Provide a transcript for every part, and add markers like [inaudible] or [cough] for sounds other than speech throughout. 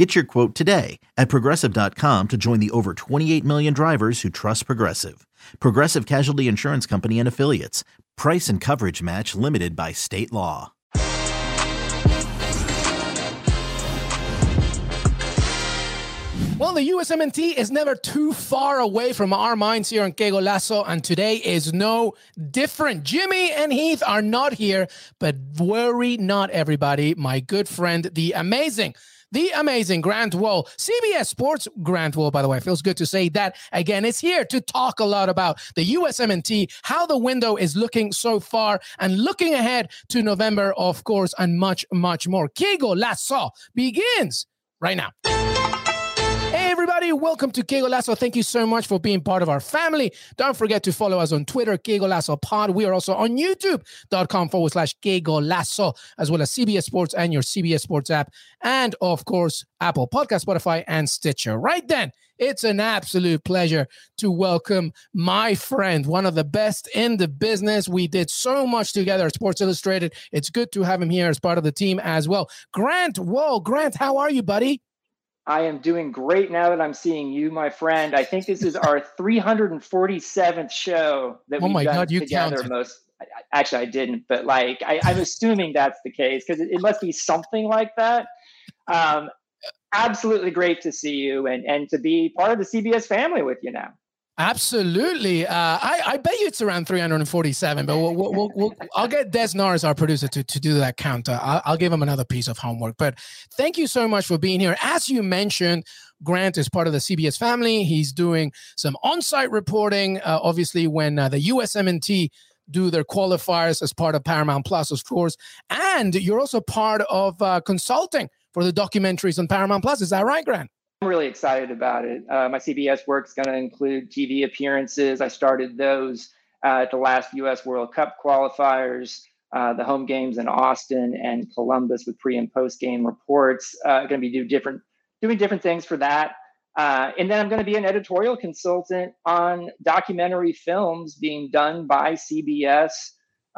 Get your quote today at progressive.com to join the over 28 million drivers who trust Progressive. Progressive Casualty Insurance Company and Affiliates. Price and coverage match limited by state law. Well, the USMNT is never too far away from our minds here on Que Golazo, and today is no different. Jimmy and Heath are not here, but worry not, everybody. My good friend, the amazing the amazing Grant Wahl, CBS Sports Grant Wahl, by the way, feels good to say that again, It's here to talk a lot about the USMNT, how the window is looking so far, and looking ahead to November, of course, and much, much more. Que Golazo begins right now everybody. Welcome to Que Golazo. Thank you so much for being part of our family. Don't forget to follow us on Twitter, Que Golazo Pod. We are also on YouTube.com forward slash Que Golazo, as well as CBS Sports and your CBS Sports app. And of course, Apple Podcast, Spotify, and Stitcher. Right then, it's an absolute pleasure to welcome my friend, one of the best in the business. We did so much together at Sports Illustrated. It's good to have him here as part of the team as well. Grant Wahl, Grant, how are you, buddy? I am doing great now that I'm seeing you, my friend. I think this is our 347th show that oh we've done God, together. counted. Most actually, I didn't, but like I, am assuming that's the case because it, it, must be something like that. Um, absolutely great to see you and and to be part of the CBS family with you now. Absolutely. Uh, I, I bet you it's around 347, but we'll, we'll, we'll, I'll get Des Norris, our producer, to, to do that count. Uh, I'll, I'll give him another piece of homework. But thank you so much for being here. As you mentioned, Grant is part of the CBS family. He's doing some on site reporting. Uh, obviously, when uh, the USMNT do their qualifiers as part of Paramount Plus, of course. And you're also part of uh, consulting for the documentaries on Paramount Plus. Is that right, Grant? I'm really excited about it. Uh, my CBS work is going to include TV appearances. I started those uh, at the last U.S. World Cup qualifiers, uh, the home games in Austin and Columbus with pre and post game reports. Uh, going to be do different, doing different things for that. Uh, and then I'm going to be an editorial consultant on documentary films being done by CBS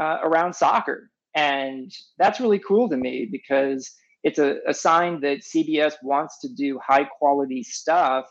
uh, around soccer, and that's really cool to me because it's a, a sign that CBS wants to do high quality stuff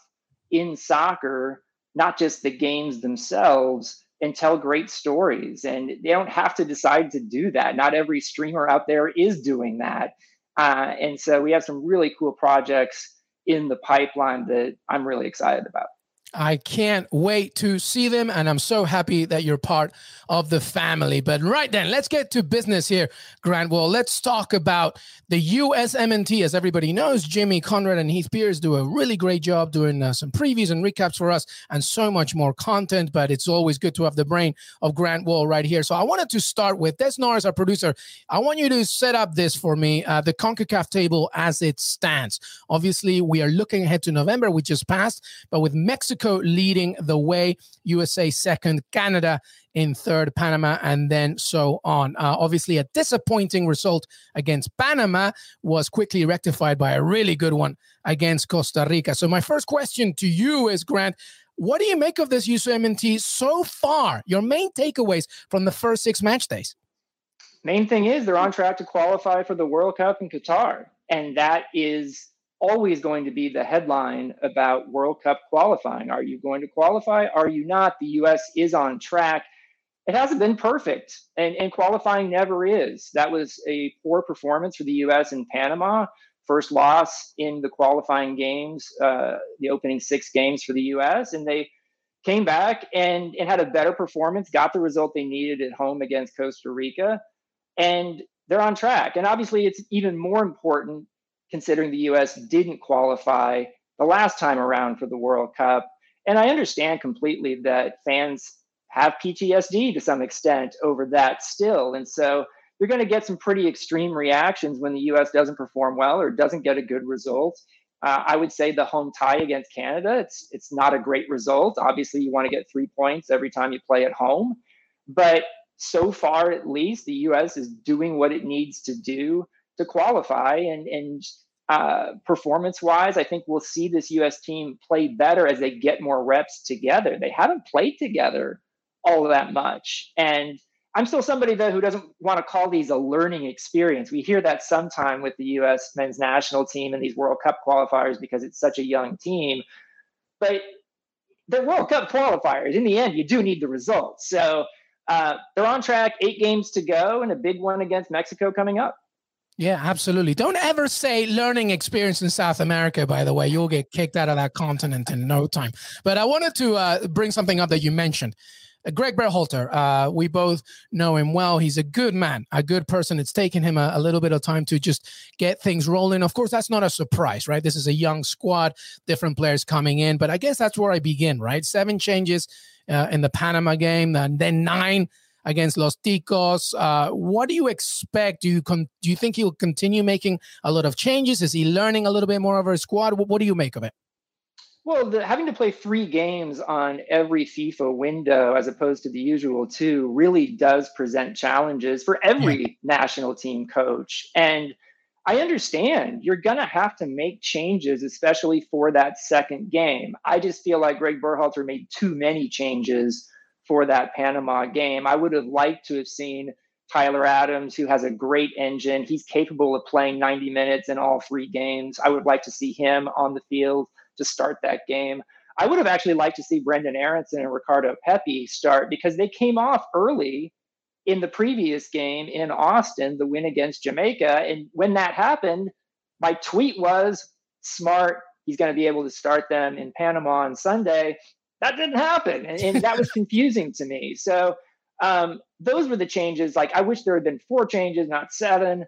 in soccer, not just the games themselves, and tell great stories. And they don't have to decide to do that. Not every streamer out there is doing that. Uh, and so we have some really cool projects in the pipeline that I'm really excited about. I can't wait to see them, and I'm so happy that you're part of the family. But right then, let's get to business here, Grant. Well, let's talk about the USMNT. As everybody knows, Jimmy Conrad and Heath Pearce do a really great job doing uh, some previews and recaps for us, and so much more content. But it's always good to have the brain of Grant Wahl right here. So I wanted to start with Des Norris, our producer. I want you to set up this for me, uh, the CONCACAF table as it stands. Obviously, we are looking ahead to November, which just passed, but with Mexico Mexico leading the way, USA second, Canada in third, Panama, and then so on. Uh, obviously, a disappointing result against Panama was quickly rectified by a really good one against Costa Rica. So, my first question to you is Grant, what do you make of this USMNT so far? Your main takeaways from the first six match days? Main thing is they're on track to qualify for the World Cup in Qatar. And that is always going to be the headline about World Cup qualifying. Are you going to qualify? Are you not? The US is on track. It hasn't been perfect, and, and qualifying never is. That was a poor performance for the US in Panama. First loss in the qualifying games, uh, the opening six games for the US, and they came back and, and had a better performance, got the result they needed at home against Costa Rica, and they're on track. And obviously, it's even more important considering the US didn't qualify the last time around for the World Cup. And I understand completely that fans have PTSD to some extent over that still. And so you're going to get some pretty extreme reactions when the US doesn't perform well or doesn't get a good result. Uh, I would say the home tie against Canada, it's it's not a great result. Obviously, you want to get three points every time you play at home, but so far at least, the U.S. is doing what it needs to do to qualify. And, and uh, performance wise, I think we'll see this U.S. team play better as they get more reps together. They haven't played together all that much. And I'm still somebody though who doesn't want to call these a learning experience. We hear that sometime with the U.S. men's national team and these World Cup qualifiers because it's such a young team. But they're World Cup qualifiers. In the end, you do need the results. So uh, they're on track. Eight games to go, and a big one against Mexico coming up. Yeah, absolutely. Don't ever say learning experience in South America, by the way. You'll get kicked out of that continent in no time. But I wanted to uh, bring something up that you mentioned. Uh, Greg Berhalter, uh, we both know him well. He's a good man, a good person. It's taken him a, a, little bit of time to just get things rolling. Of course, that's not a surprise, right? This is a young squad, different players coming in. But I guess that's where I begin, right? Seven changes uh, in the Panama game, and then nine against Los Ticos. Uh, what do you expect? Do you con- do you think he'll continue making a lot of changes? Is he learning a little bit more of our squad? What, what do you make of it? Well, the, having to play three games on every FIFA window as opposed to the usual two really does present challenges for every yeah. national team coach. And I understand you're going to have to make changes, especially for that second game. I just feel like Greg Berhalter made too many changes for that Panama game. I would have liked to have seen Tyler Adams, who has a great engine. He's capable of playing 90 minutes in all three games. I would like to see him on the field to start that game. I would have actually liked to see Brenden Aaronson and Ricardo Pepi start because they came off early in the previous game in Austin, the win against Jamaica. And when that happened, my tweet was smart. He's going to be able to start them in Panama on Sunday. That didn't happen. And, and that was [laughs] confusing to me. So um, those were the changes. Like, I wish there had been four changes, not seven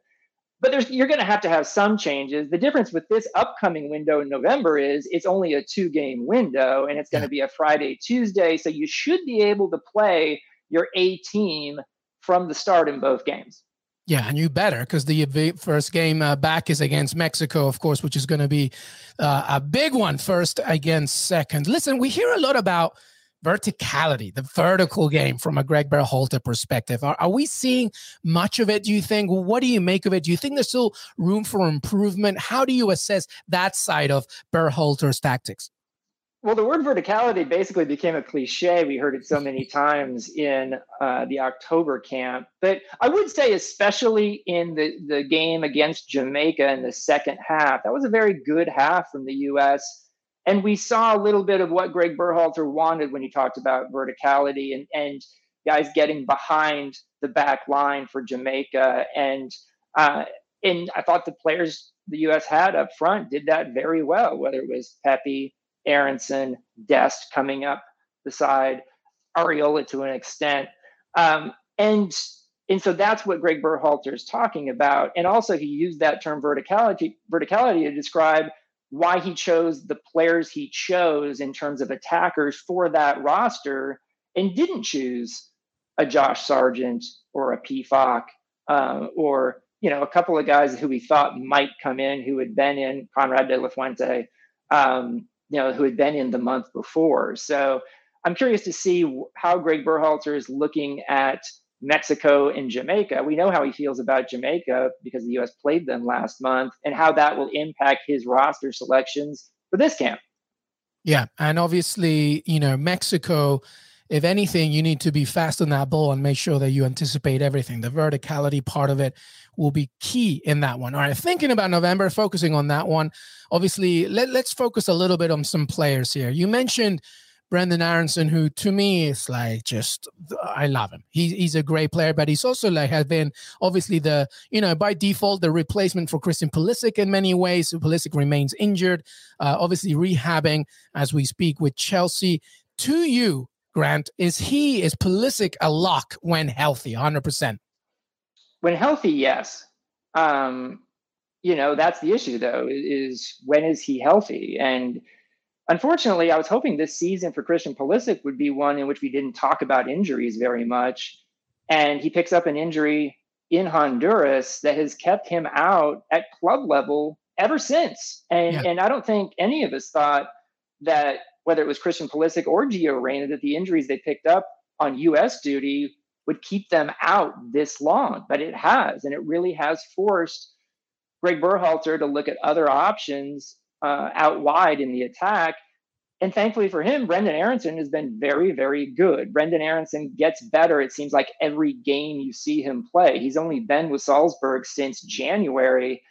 but there's you're going to have to have some changes. The difference with this upcoming window in November is it's only a two game window and it's going to be a Friday, Tuesday. So you should be able to play your A team from the start in both games. Yeah, and you better because the first game uh, back is against Mexico, of course, which is going to be uh, a big one first against second. Listen, we hear a lot about verticality, the vertical game from a Greg Berhalter perspective. Are, are, we seeing much of it, do you think? What do you make of it? Do you think there's still room for improvement? How do you assess that side of Berhalter's tactics? Well, the word verticality basically became a cliche. We heard it so many times in uh, the October camp. But I would say, especially in the, the game against Jamaica in the second half, that was a very good half from the U.S and we saw a little bit of what Greg Berhalter wanted when he talked about verticality and, and guys getting behind the back line for Jamaica. And uh, and I thought the players the U.S. had up front did that very well, whether it was Pepi, Aaronson, Dest coming up beside Arriola to an extent. Um, and and so that's what Greg Berhalter is talking about. And also he used that term verticality verticality to describe – why he chose the players he chose in terms of attackers for that roster and didn't choose a Josh Sargent or a Pefok uh, or you know a couple of guys who we thought might come in who had been in Konrad de la Fuente, um, you know, who had been in the month before. So I'm curious to see how Greg Berhalter is looking at Mexico and Jamaica. We know how he feels about Jamaica because the U.S. played them last month and how that will impact his roster selections for this camp. Yeah. And obviously, you know, Mexico, if anything, you need to be fast on that ball and make sure that you anticipate everything. The verticality part of it will be key in that one. All right. Thinking about November, focusing on that one. Obviously, let, let's focus a little bit on some players here. You mentioned Brenden Aaronson, who to me is like just I love him. He, he's a great player, but he's also like has been obviously the you know by default the replacement for Christian Pulisic in many ways. Pulisic remains injured, uh, obviously rehabbing as we speak with Chelsea. To you, Grant, is he is Pulisic a lock when healthy, hundred percent? When healthy, yes. Um, you know that's the issue though is when is he healthy and Unfortunately, I was hoping this season for Christian Pulisic would be one in which we didn't talk about injuries very much. And he picks up an injury in Honduras that has kept him out at club level ever since. And, yeah. and I don't think any of us thought that whether it was Christian Pulisic or Gio Reyna, that the injuries they picked up on U.S. duty would keep them out this long, but it has, and it really has forced Greg Berhalter to look at other options uh, out wide in the attack. And thankfully for him, Brenden Aaronson has been very, very good. Brenden Aaronson gets better, it seems like every game you see him play. He's only been with Salzburg since January.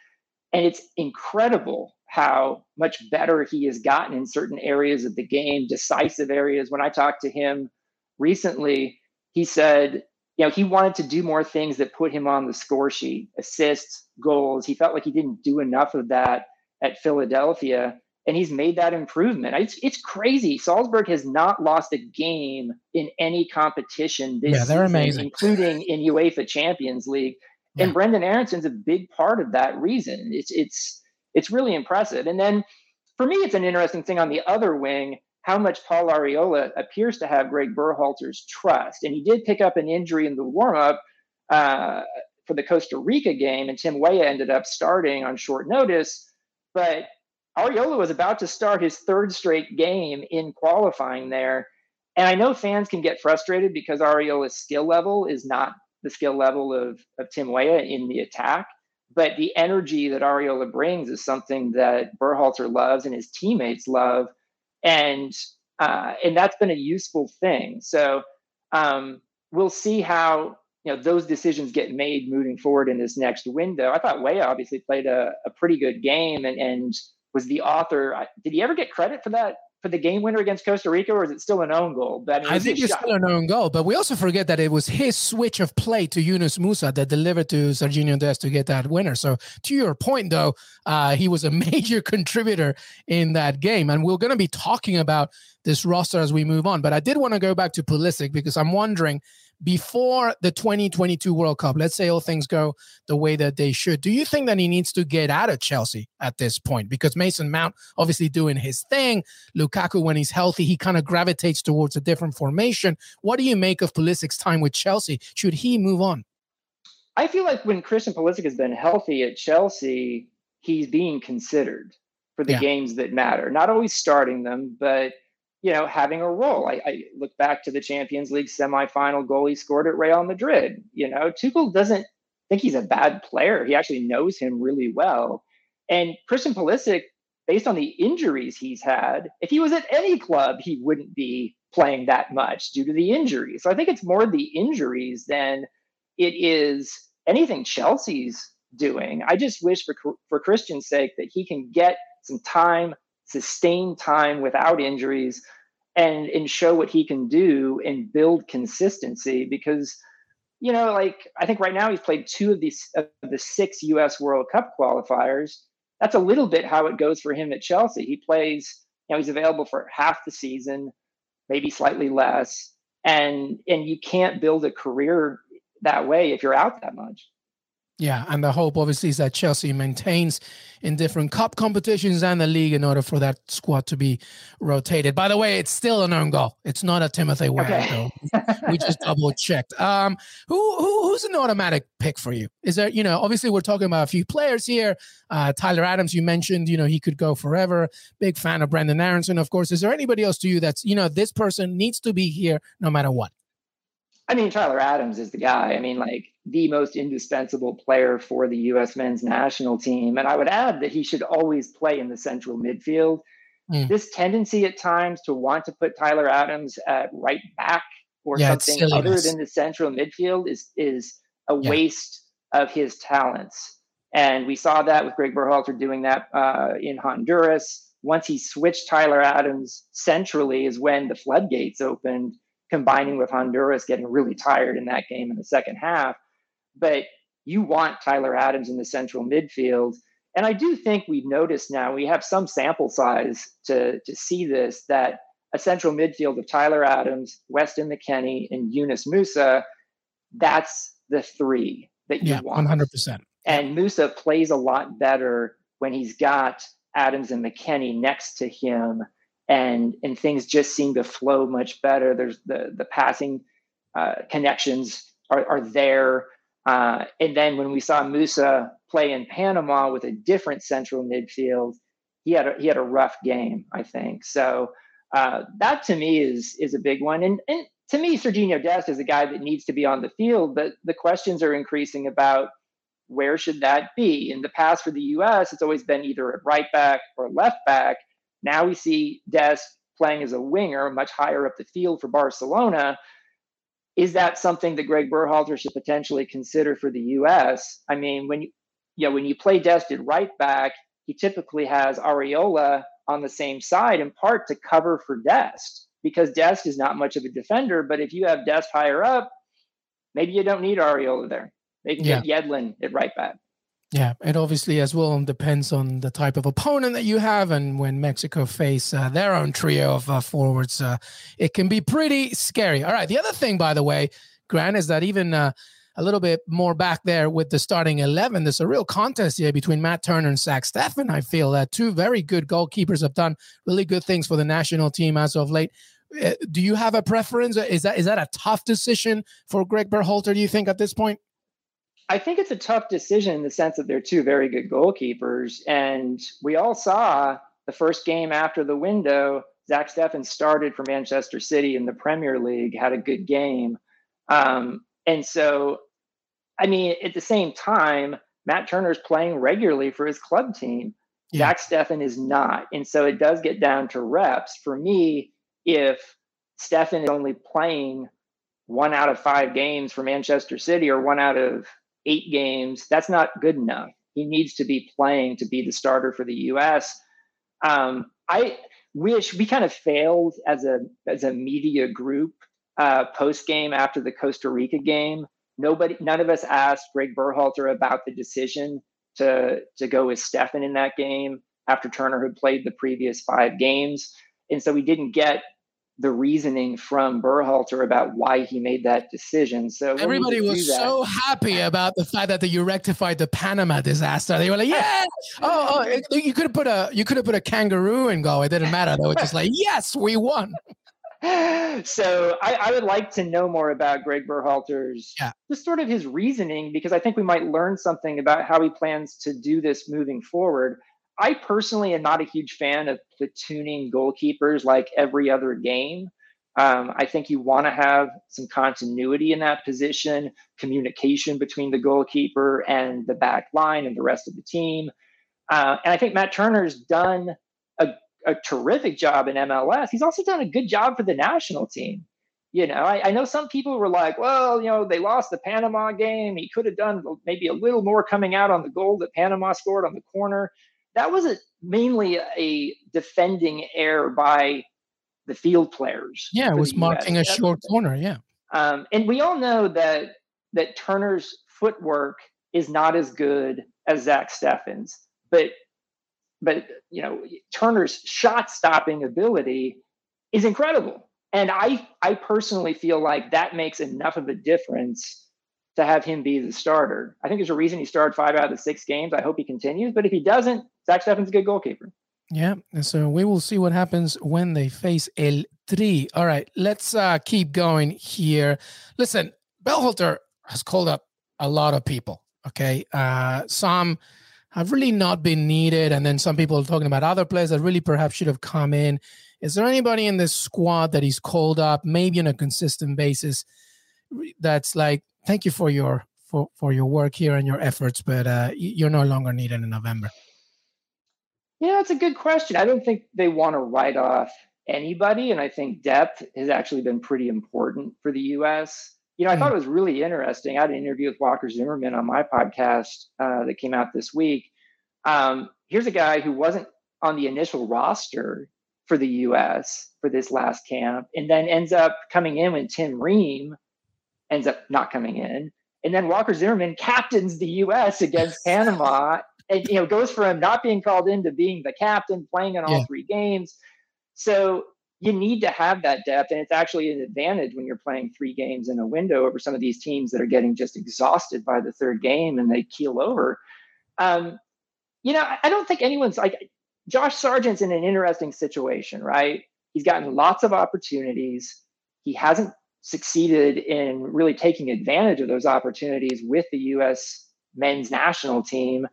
And it's incredible how much better he has gotten in certain areas of the game, decisive areas. When I talked to him recently, he said, you know, he wanted to do more things that put him on the score sheet, assists, goals. He felt like he didn't do enough of that at Philadelphia, and he's made that improvement. It's it's crazy. Salzburg has not lost a game in any competition this yeah, they're season, amazing. including in UEFA Champions League. Yeah. And Brenden Aaronson's a big part of that reason. It's it's it's really impressive. And then for me, it's an interesting thing on the other wing how much Paul Arriola appears to have Greg Berhalter's trust. And he did pick up an injury in the warmup uh, for the Costa Rica game, and Tim Weah ended up starting on short notice. But Arriola was about to start his third straight game in qualifying there. And I know fans can get frustrated because Arriola's skill level is not the skill level of, of Tim Weah in the attack. But the energy that Arriola brings is something that Berhalter loves and his teammates love and uh, and that's been a useful thing. So um, we'll see how you know those decisions get made moving forward in this next window. I thought Weah obviously played a, a pretty good game and and was the author. Did he ever get credit for that for the game winner against Costa Rica, or is it still an own goal? But I, think it's shot. still an own goal. But we also forget that it was his switch of play to Yunus Musah that delivered to Sergiño Dest to get that winner. So to your point, though, uh, he was a [laughs] major contributor in that game, and we're going to be talking about this roster as we move on. But I did want to go back to Pulisic because I'm wondering before the 2022 World Cup, let's say all things go the way that they should, do you think that he needs to get out of Chelsea at this point? Because Mason Mount obviously doing his thing. Lukaku, when he's healthy, he kind of gravitates towards a different formation. What do you make of Pulisic's time with Chelsea? Should he move on? I feel like when Christian Pulisic has been healthy at Chelsea, he's being considered for the yeah. games that matter. Not always starting them, but you know, having a role. I, I, look back to the Champions League semifinal goal he scored at Real Madrid. You know, Tuchel doesn't think he's a bad player. He actually knows him really well. And Christian Pulisic, based on the injuries he's had, if he was at any club, he wouldn't be playing that much due to the injuries. So I think it's more the injuries than it is anything Chelsea's doing. I just wish for for Christian's sake that he can get some time sustain time without injuries and and show what he can do and build consistency because you know like i think right now he's played two of these of the six us world cup qualifiers. That's a little bit how it goes for him at chelsea. He plays you know he's available for half the season maybe slightly less. And and you can't build a career that way if you're out that much yeah, and the hope obviously is that Chelsea maintains in different cup competitions and the league in order for that squad to be rotated. By the way, it's still an own goal. It's not a Timothy Weah. Okay. we just [laughs] double checked. Um, who, who who's an automatic pick for you? Is there, you know, obviously we're talking about a few players here. Uh, Tyler Adams, you mentioned, you know, he could go forever. Big fan of Brenden Aaronson, of course. Is there anybody else to you that's, you know, this person needs to be here no matter what? I mean, Tyler Adams is the guy. I mean, like the most indispensable player for the U.S. men's national team. And I would add that he should always play in the central midfield. Mm. This tendency at times to want to put Tyler Adams at right back or yeah, something other than the central midfield is is a yeah. waste of his talents. And we saw that with Greg Berhalter doing that uh, in Honduras. Once he switched Tyler Adams centrally, is when the floodgates opened combining with Honduras getting really tired in that game in the second half. But you want Tyler Adams in the central midfield. And I do think we've noticed now, we have some sample size to, to see this, that a central midfield of Tyler Adams, Weston McKennie, and Yunus Musah, that's the three that you yeah, want. 100%. And Musah plays a lot better when he's got Adams and McKennie next to him and and things just seem to flow much better. There's the the passing uh, connections are, are there. Uh, and then when we saw Musah play in Panama with a different central midfield, he had a, he had a rough game, I think. So uh, that to me is is a big one. And, and to me, Sergiño Dest is a guy that needs to be on the field, but the questions are increasing about where should that be? In the past for the US, it's always been either at right back or left back. Now we see Dest playing as a winger, much higher up the field for Barcelona. Is that something that Greg Berhalter should potentially consider for the US? I mean, when you you know, when you play Dest at right back, he typically has Arriola on the same side in part to cover for Dest because Dest is not much of a defender. But if you have Dest higher up, maybe you don't need Arriola there. They can yeah. get Yedlin at right back. Yeah, it obviously as well depends on the type of opponent that you have, and when Mexico face uh, their own trio of uh, forwards, uh, it can be pretty scary. All right, the other thing, by the way, Grant, is that even uh, a little bit more back there with the starting 11. There's a real contest here between Matt Turner and Zach Steffen. I feel that two very good goalkeepers have done really good things for the national team as of late. Uh, do you have a preference? Is that is that a tough decision for Greg Berhalter? Do you think at this point? I think it's a tough decision in the sense that they're two very good goalkeepers, and we all saw the first game after the window. Zach Steffen started for Manchester City in the Premier League, had a good game. Um, and so, I mean, at the same time, Matt Turner's playing regularly for his club team. Yeah. Zach Steffen is not. And so it does get down to reps. For me, if Steffen is only playing one out of five games for Manchester City or one out of eight games, that's not good enough. He needs to be playing to be the starter for the US. Um, I wish we kind of failed as a as a media group uh, post game after the Costa Rica game. Nobody, none of us asked Greg Berhalter about the decision to to go with Steffen in that game after Turner had played the previous five games, and so we didn't get the reasoning from Berhalter about why he made that decision. So everybody was so happy about the fact that you rectified the Panama disaster. They were like, "Yeah, oh, oh, [laughs] you could have put a you could have put a kangaroo in goal. It didn't matter. They were just like, yes, we won." [laughs] so I, I, would like to know more about Greg Berhalter's yeah. just sort of his reasoning because I think we might learn something about how he plans to do this moving forward. I personally am not a huge fan of platooning goalkeepers like every other game. Um, I think you want to have some continuity in that position, communication between the goalkeeper and the back line and the rest of the team. Uh, and I think Matt Turner's done a a, terrific job in MLS. He's also done a good job for the national team. You know, I, I, know some people were like, well, you know, they lost the Panama game. He could have done maybe a little more coming out on the goal that Panama scored on the corner. That was a, mainly a defending error by the field players. Yeah, it was marking US. a short corner. Yeah. Um, and we all know that that Turner's footwork is not as good as Zach Steffen's, but but you know Turner's shot stopping ability is incredible. And I I personally feel like that makes enough of a difference to have him be the starter. I think there's a reason he started five out of the six games. I hope he continues. But if he doesn't, Zach Steffen's a good goalkeeper. Yeah. And so we will see what happens when they face El Tri. All right, let's uh, keep going here. Listen, Berhalter has called up a lot of people. Okay. Uh, some have really not been needed. And then some people are talking about other players that really perhaps should have come in. Is there anybody in this squad that he's called up, maybe on a consistent basis, that's like, thank you for your for, for your work here and your efforts, but uh, you're no longer needed in November? Yeah, that's a good question. I don't think they want to write off anybody, and I think depth has actually been pretty important for the U.S. You know, I mm. thought it was really interesting. I had an interview with Walker Zimmerman on my podcast uh, that came out this week. Um, here's a guy who wasn't on the initial roster for the U.S. for this last camp, and then ends up coming in when Tim Ream ends up not coming in, and then Walker Zimmerman captains the U.S. against [laughs] Panama, and you know goes from not being called in to being the captain, playing in all yeah. three games. So you need to have that depth. And it's actually an advantage when you're playing three games in a window over some of these teams that are getting just exhausted by the third game and they keel over. Um, you know, I don't think anyone's like Josh Sargent's in an interesting situation, right? He's gotten lots of opportunities. He hasn't succeeded in really taking advantage of those opportunities with the U.S. men's national team.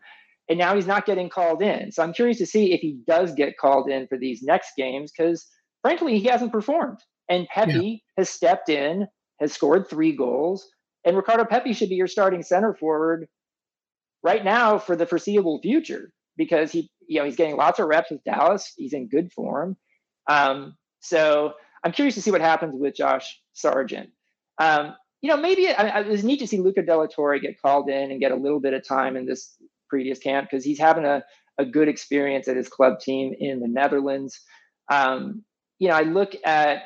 And now he's not getting called in. So I'm curious to see if he does get called in for these next games because frankly, he hasn't performed. And Pepi yeah. has stepped in, has scored three goals, and Ricardo Pepi should be your starting center forward right now for the foreseeable future because he, you know, he's getting lots of reps with Dallas. He's in good form. Um, so I'm curious to see what happens with Josh Sargent. Um, you know, maybe I, I, it was neat to see Luca de la Torre get called in and get a little bit of time in this previous camp because he's having a, a good experience at his club team in the Netherlands. Um, you know, I look at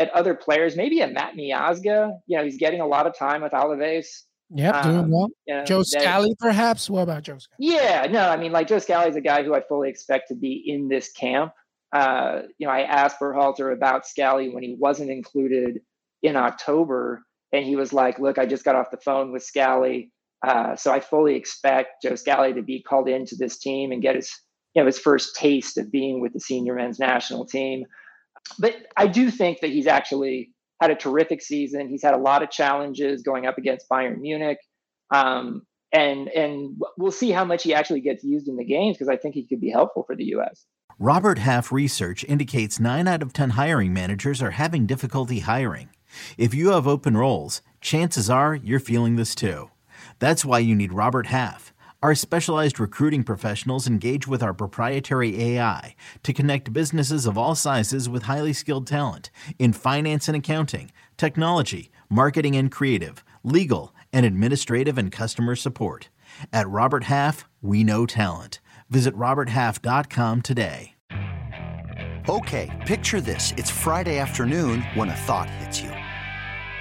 at other players, maybe a Matt Miazga. You know, he's getting a lot of time with Alaves. Yep, um, doing well. You know, Joe Scally, perhaps. What about Joe Scally? Yeah, no, I mean, like Joe Scally is a guy who I fully expect to be in this camp. Uh, you know, I asked Berhalter about Scally when he wasn't included in October, and he was like, "Look, I just got off the phone with Scally, uh, so I fully expect Joe Scally to be called into this team and get his, you know, his first taste of being with the senior men's national team." But I do think that he's actually had a terrific season. He's had a lot of challenges going up against Bayern Munich. Um, and and we'll see how much he actually gets used in the games because I think he could be helpful for the U.S. Robert Half research indicates nine out of ten hiring managers are having difficulty hiring. If you have open roles, chances are you're feeling this too. That's why you need Robert Half. Our specialized recruiting professionals engage with our proprietary AI to connect businesses of all sizes with highly skilled talent in finance and accounting, technology, marketing and creative, legal, and administrative and customer support. At Robert Half, we know talent. Visit RobertHalf.com today. Okay, picture this. It's Friday afternoon when a thought hits you.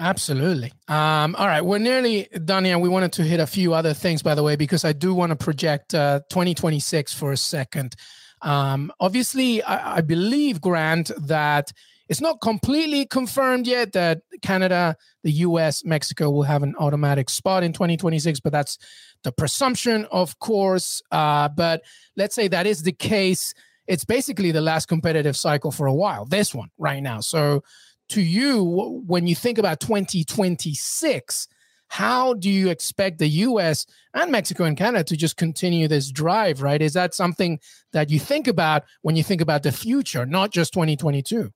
Absolutely. Um, all right, we're nearly done here. We wanted to hit a few other things, by the way, because I do want to project uh, 2026 for a second. Um, obviously, I, I believe, Grant, that it's not completely confirmed yet that Canada, the US, Mexico will have an automatic spot in 2026, but that's the presumption, of course. Uh, but let's say that is the case. It's basically the last competitive cycle for a while, this one right now. So, to you when you think about 2026 how do you expect the US and Mexico and Canada to just continue this drive, right? Is that something that you think about when you think about the future, not just 2022?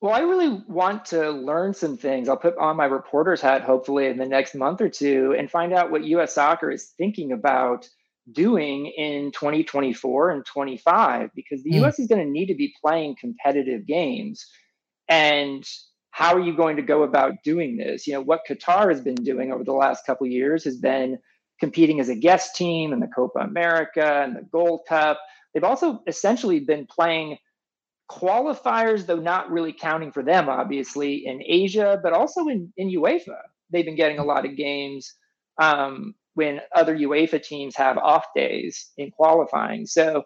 Well, I really want to learn some things. I'll put on my reporter's hat hopefully in the next month or two and find out what US soccer is thinking about doing in 2024 and 25 because the mm. US is going to need to be playing competitive games and how are you going to go about doing this? You know, what Qatar has been doing over the last couple years has been competing as a guest team in the Copa America and the Gold Cup. They've also essentially been playing qualifiers, though not really counting for them, obviously, in Asia, but also in, in UEFA. They've been getting a lot of games um, when other UEFA teams have off days in qualifying. So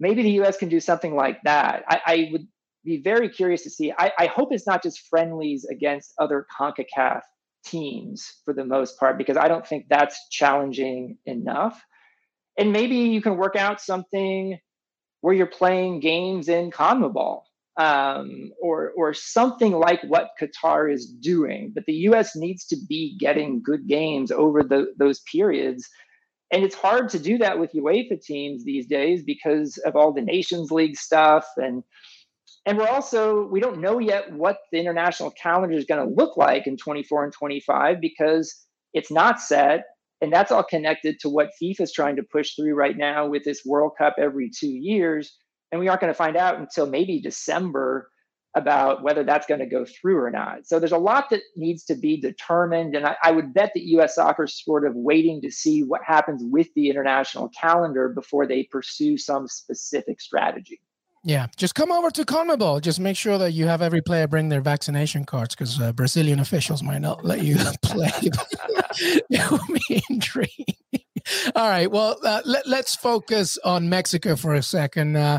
maybe the US can do something like that. I, I would be very curious to see. I, I hope it's not just friendlies against other CONCACAF teams for the most part, because I don't think that's challenging enough. And maybe you can work out something where you're playing games in CONMEBOL um, or or something like what Qatar is doing. But the U.S. needs to be getting good games over the, those periods, and it's hard to do that with UEFA teams these days because of all the Nations League stuff and and we're also, we don't know yet what the international calendar is going to look like in 24 and 25 because it's not set. And that's all connected to what FIFA is trying to push through right now with this World Cup every two years. And we aren't going to find out until maybe December about whether that's going to go through or not. So there's a lot that needs to be determined. And I, I, would bet that US soccer is sort of waiting to see what happens with the international calendar before they pursue some specific strategy. Yeah, just come over to CONMEBOL. Just make sure that you have every player bring their vaccination cards because uh, Brazilian officials might not let you [laughs] play. [laughs] it would be intriguing. All right, well, uh, let, us focus on Mexico for a second. Uh,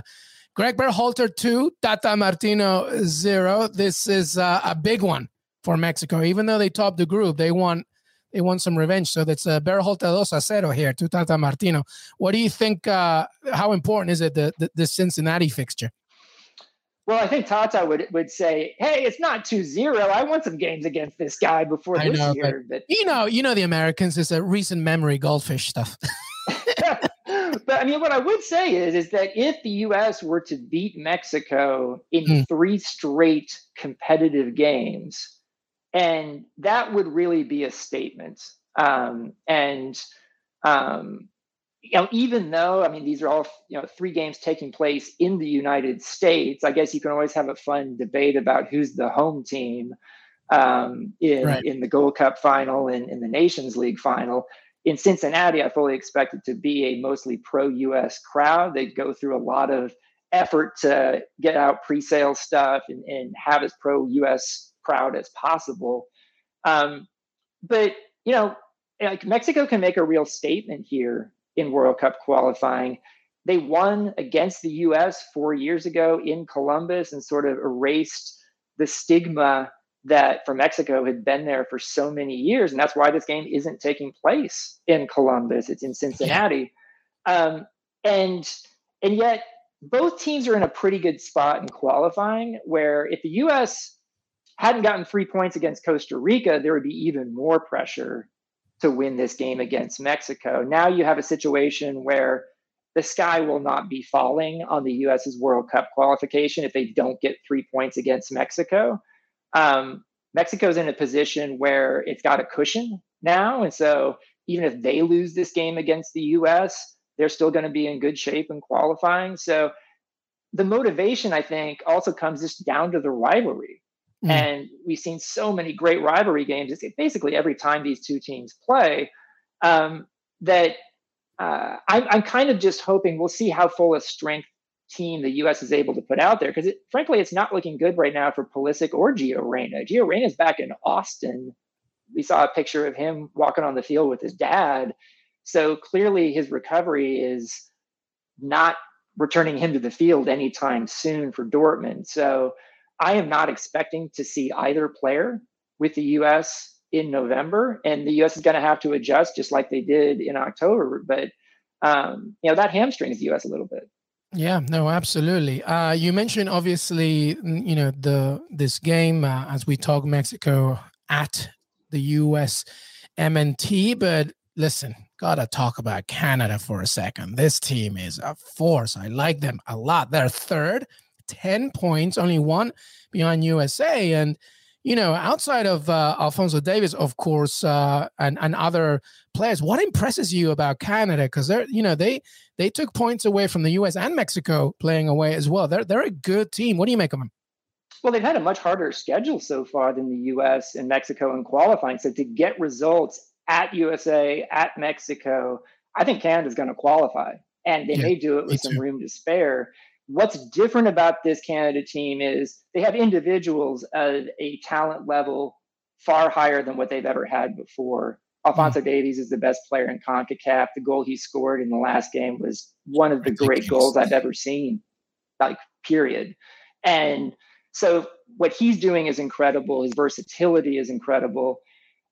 Greg Berhalter two, Tata Martino zero. This is uh, a big one for Mexico. Even though they topped the group, they want they want some revenge. So that's a Berhalter dos a cero here to Tata Martino. What do you think? Uh, how important is it the, the, the Cincinnati fixture? Well, I think Tata would would say, "Hey, it's not 2-0. I want some games against this guy before I this know, year." But, but, you know, you know the Americans is a recent memory goldfish stuff. [laughs] [laughs] but I mean, what I would say is, is that if the U.S. were to beat Mexico in hmm. three straight competitive games, and that would really be a statement. Um, and um, you know, even though I mean these are all you know three games taking place in the United States, I guess you can always have a fun debate about who's the home team um, in right. in the Gold Cup final and in the Nations League final. In Cincinnati, I fully expect it to be a mostly pro-U.S. crowd. They go through a lot of effort to get out pre-sale stuff and, and have as pro-U.S. crowd as possible. Um, but you know, like Mexico can make a real statement here in World Cup qualifying. They won against the US four years ago in Columbus and sort of erased the stigma that for Mexico had been there for so many years. And that's why this game isn't taking place in Columbus, it's in Cincinnati. Um, and and yet both teams are in a pretty good spot in qualifying where if the US hadn't gotten three points against Costa Rica, there would be even more pressure to win this game against Mexico. Now you have a situation where the sky will not be falling on the US's World Cup qualification if they don't get three points against Mexico. Um, Mexico's in a position where it's got a cushion now. And so even if they lose this game against the US, they're still going to be in good shape in qualifying. So the motivation, I think, also comes just down to the rivalry. Mm. And we've seen so many great rivalry games. It's basically every time these two teams play um, that uh, I'm, I'm kind of just hoping we'll see how full a strength team the U.S. is able to put out there because it, frankly, it's not looking good right now for Pulisic or Gio Reyna. Gio Reyna is back in Austin. We saw a picture of him walking on the field with his dad. So clearly, his recovery is not returning him to the field anytime soon for Dortmund. So I am not expecting to see either player with the U.S. in November, and the U.S. is going to have to adjust just like they did in October. But um, you know that hamstrings the U.S. a little bit. Yeah, no, absolutely. Uh, you mentioned obviously, you know, the this game uh, as we talk Mexico at the U.S. MNT, but listen, gotta talk about Canada for a second. This team is a force. I like them a lot. They're third 10 points, only one behind USA. And, you know, outside of uh, Alfonso Davies, of course, uh, and, and other players, what impresses you about Canada? Because they're, you know, they they took points away from the US and Mexico playing away as well. They're, they're a good team. What do you make of them? Well, they've had a much harder schedule so far than the US and Mexico in qualifying. So to get results at USA, at Mexico, I think Canada's going to qualify. And they yeah, may do it with some room to spare. What's different about this Canada team is they have individuals at a talent level far higher than what they've ever had before. Alfonso mm. Davies is the best player in CONCACAF. The goal he scored in the last game was one of the great goals I've ever seen, like, period. And so what he's doing is incredible. His versatility is incredible.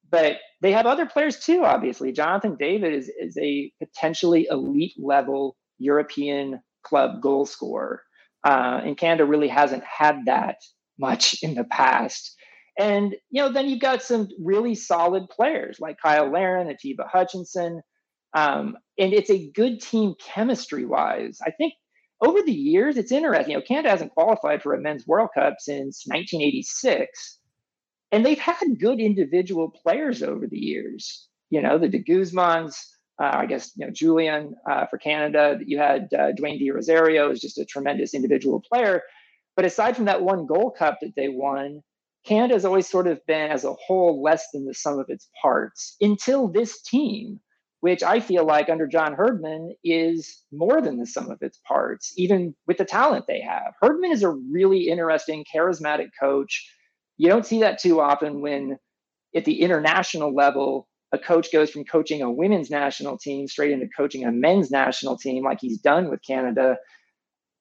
But they have other players too, obviously. Jonathan David is, is a potentially elite level European club goal scorer. Uh, and Canada really hasn't had that much in the past. And you know, then you've got some really solid players like Cyle Larin, Atiba Hutchinson, um, and it's a good team chemistry wise. I think over the years, it's interesting. You know, Canada hasn't qualified for a men's World Cup since 1986, and they've had good individual players over the years. You know, the De Guzmans, uh, I guess you know Julian uh, for Canada. You had uh, Dwayne De Rosario is just a tremendous individual player. But aside from that one Gold Cup that they won, Canada has always sort of been as a whole less than the sum of its parts until this team, which I feel like under John Herdman is more than the sum of its parts, even with the talent they have. Herdman is a really interesting, charismatic coach. You don't see that too often when at the international level a coach goes from coaching a women's national team straight into coaching a men's national team like he's done with Canada.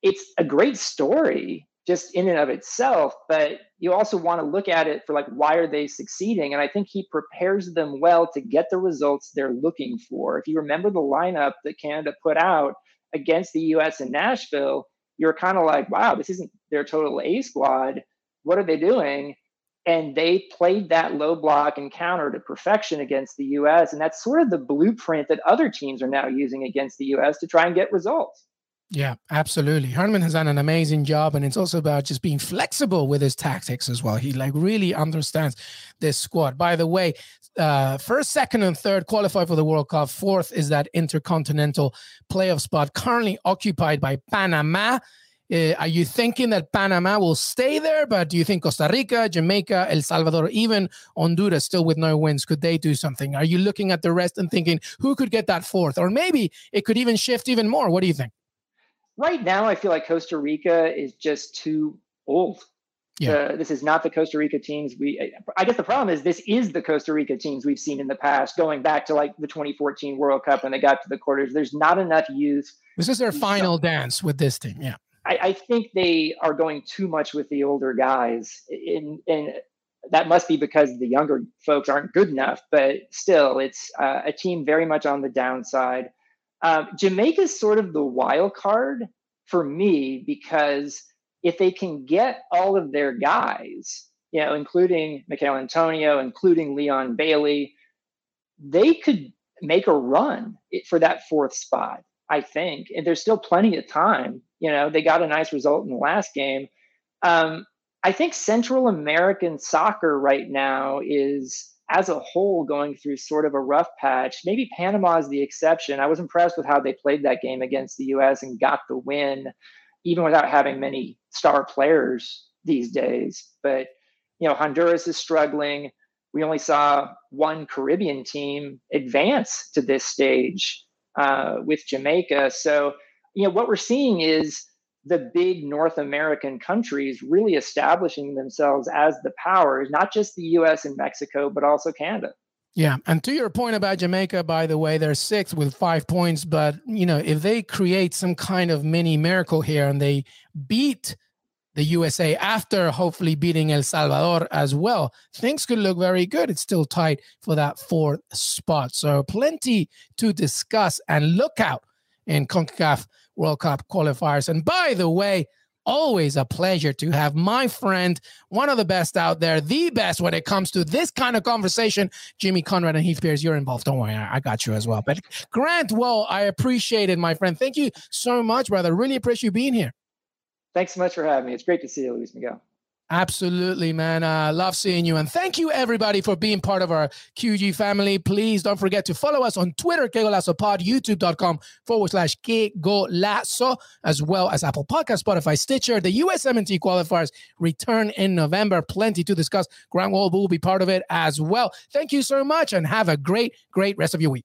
It's a great story, just in and of itself, but you also want to look at it for like why are they succeeding? And I think he prepares them well to get the results they're looking for. If you remember the lineup that Canada put out against the US in Nashville, you're kind of like, wow, this isn't their total A squad. What are they doing? And they played that low block and counter to perfection against the US. And that's sort of the blueprint that other teams are now using against the US to try and get results. Yeah, absolutely. Herdman has done an amazing job, and it's also about just being flexible with his tactics as well. He like really understands this squad. By the way, uh, first, second, and third qualify for the World Cup. Fourth is that intercontinental playoff spot currently occupied by Panama. Uh, are you thinking that Panama will stay there? But do you think Costa Rica, Jamaica, El Salvador, even Honduras, still with no wins, could they do something? Are you looking at the rest and thinking who could get that fourth? Or maybe it could even shift even more. What do you think? right now, I feel like Costa Rica is just too old. Yeah. this is not the Costa Rica teams we. I guess the problem is this is the Costa Rica teams we've seen in the past, going back to like the 2014 World Cup when they got to the quarters. There's not enough youth. This is their final dance with this team. Yeah. I, I, think they are going too much with the older guys, and that must be because the younger folks aren't good enough. But still, it's uh, a team very much on the downside. Um, Jamaica is sort of the wild card for me because if they can get all of their guys, you know, including Michail Antonio, including Leon Bailey, they could make a run for that fourth spot, I think. And there's still plenty of time. You know, they got a nice result in the last game. Um, I think Central American soccer right now is as a whole going through sort of a rough patch. Maybe Panama is the exception. I was impressed with how they played that game against the US and got the win, even without having many star players these days. But, you know, Honduras is struggling. We only saw one Caribbean team advance to this stage uh, with Jamaica. So, you know, what we're seeing is the big North American countries really establishing themselves as the powers, not just the US and Mexico, but also Canada. Yeah. And to your point about Jamaica, by the way, they're sixth with five points. But, you know, if they create some kind of mini miracle here and they beat the USA after hopefully beating El Salvador as well, things could look very good. It's still tight for that fourth spot. So, plenty to discuss and look out in CONCACAF World Cup qualifiers. And by the way, always a pleasure to have my friend, one of the best out there, the best when it comes to this kind of conversation. Jimmy Conrad and Heath Pearce, you're involved. Don't worry, I got you as well. But Grant Wahl, I appreciate it, my friend. Thank you so much, brother. Really appreciate you being here. Thanks so much for having me. It's great to see you, Luis Miguel. Absolutely, man. Uh, love seeing you. And thank you, everybody, for being part of our QG family. Please don't forget to follow us on Twitter, Que Golazo Pod, youtube.com forward slash Que Golazo, as well as Apple Podcast, Spotify, Stitcher. The USMNT qualifiers return in November. Plenty to discuss. Grant Wahlberg will be part of it as well. Thank you so much and have a great, great rest of your week.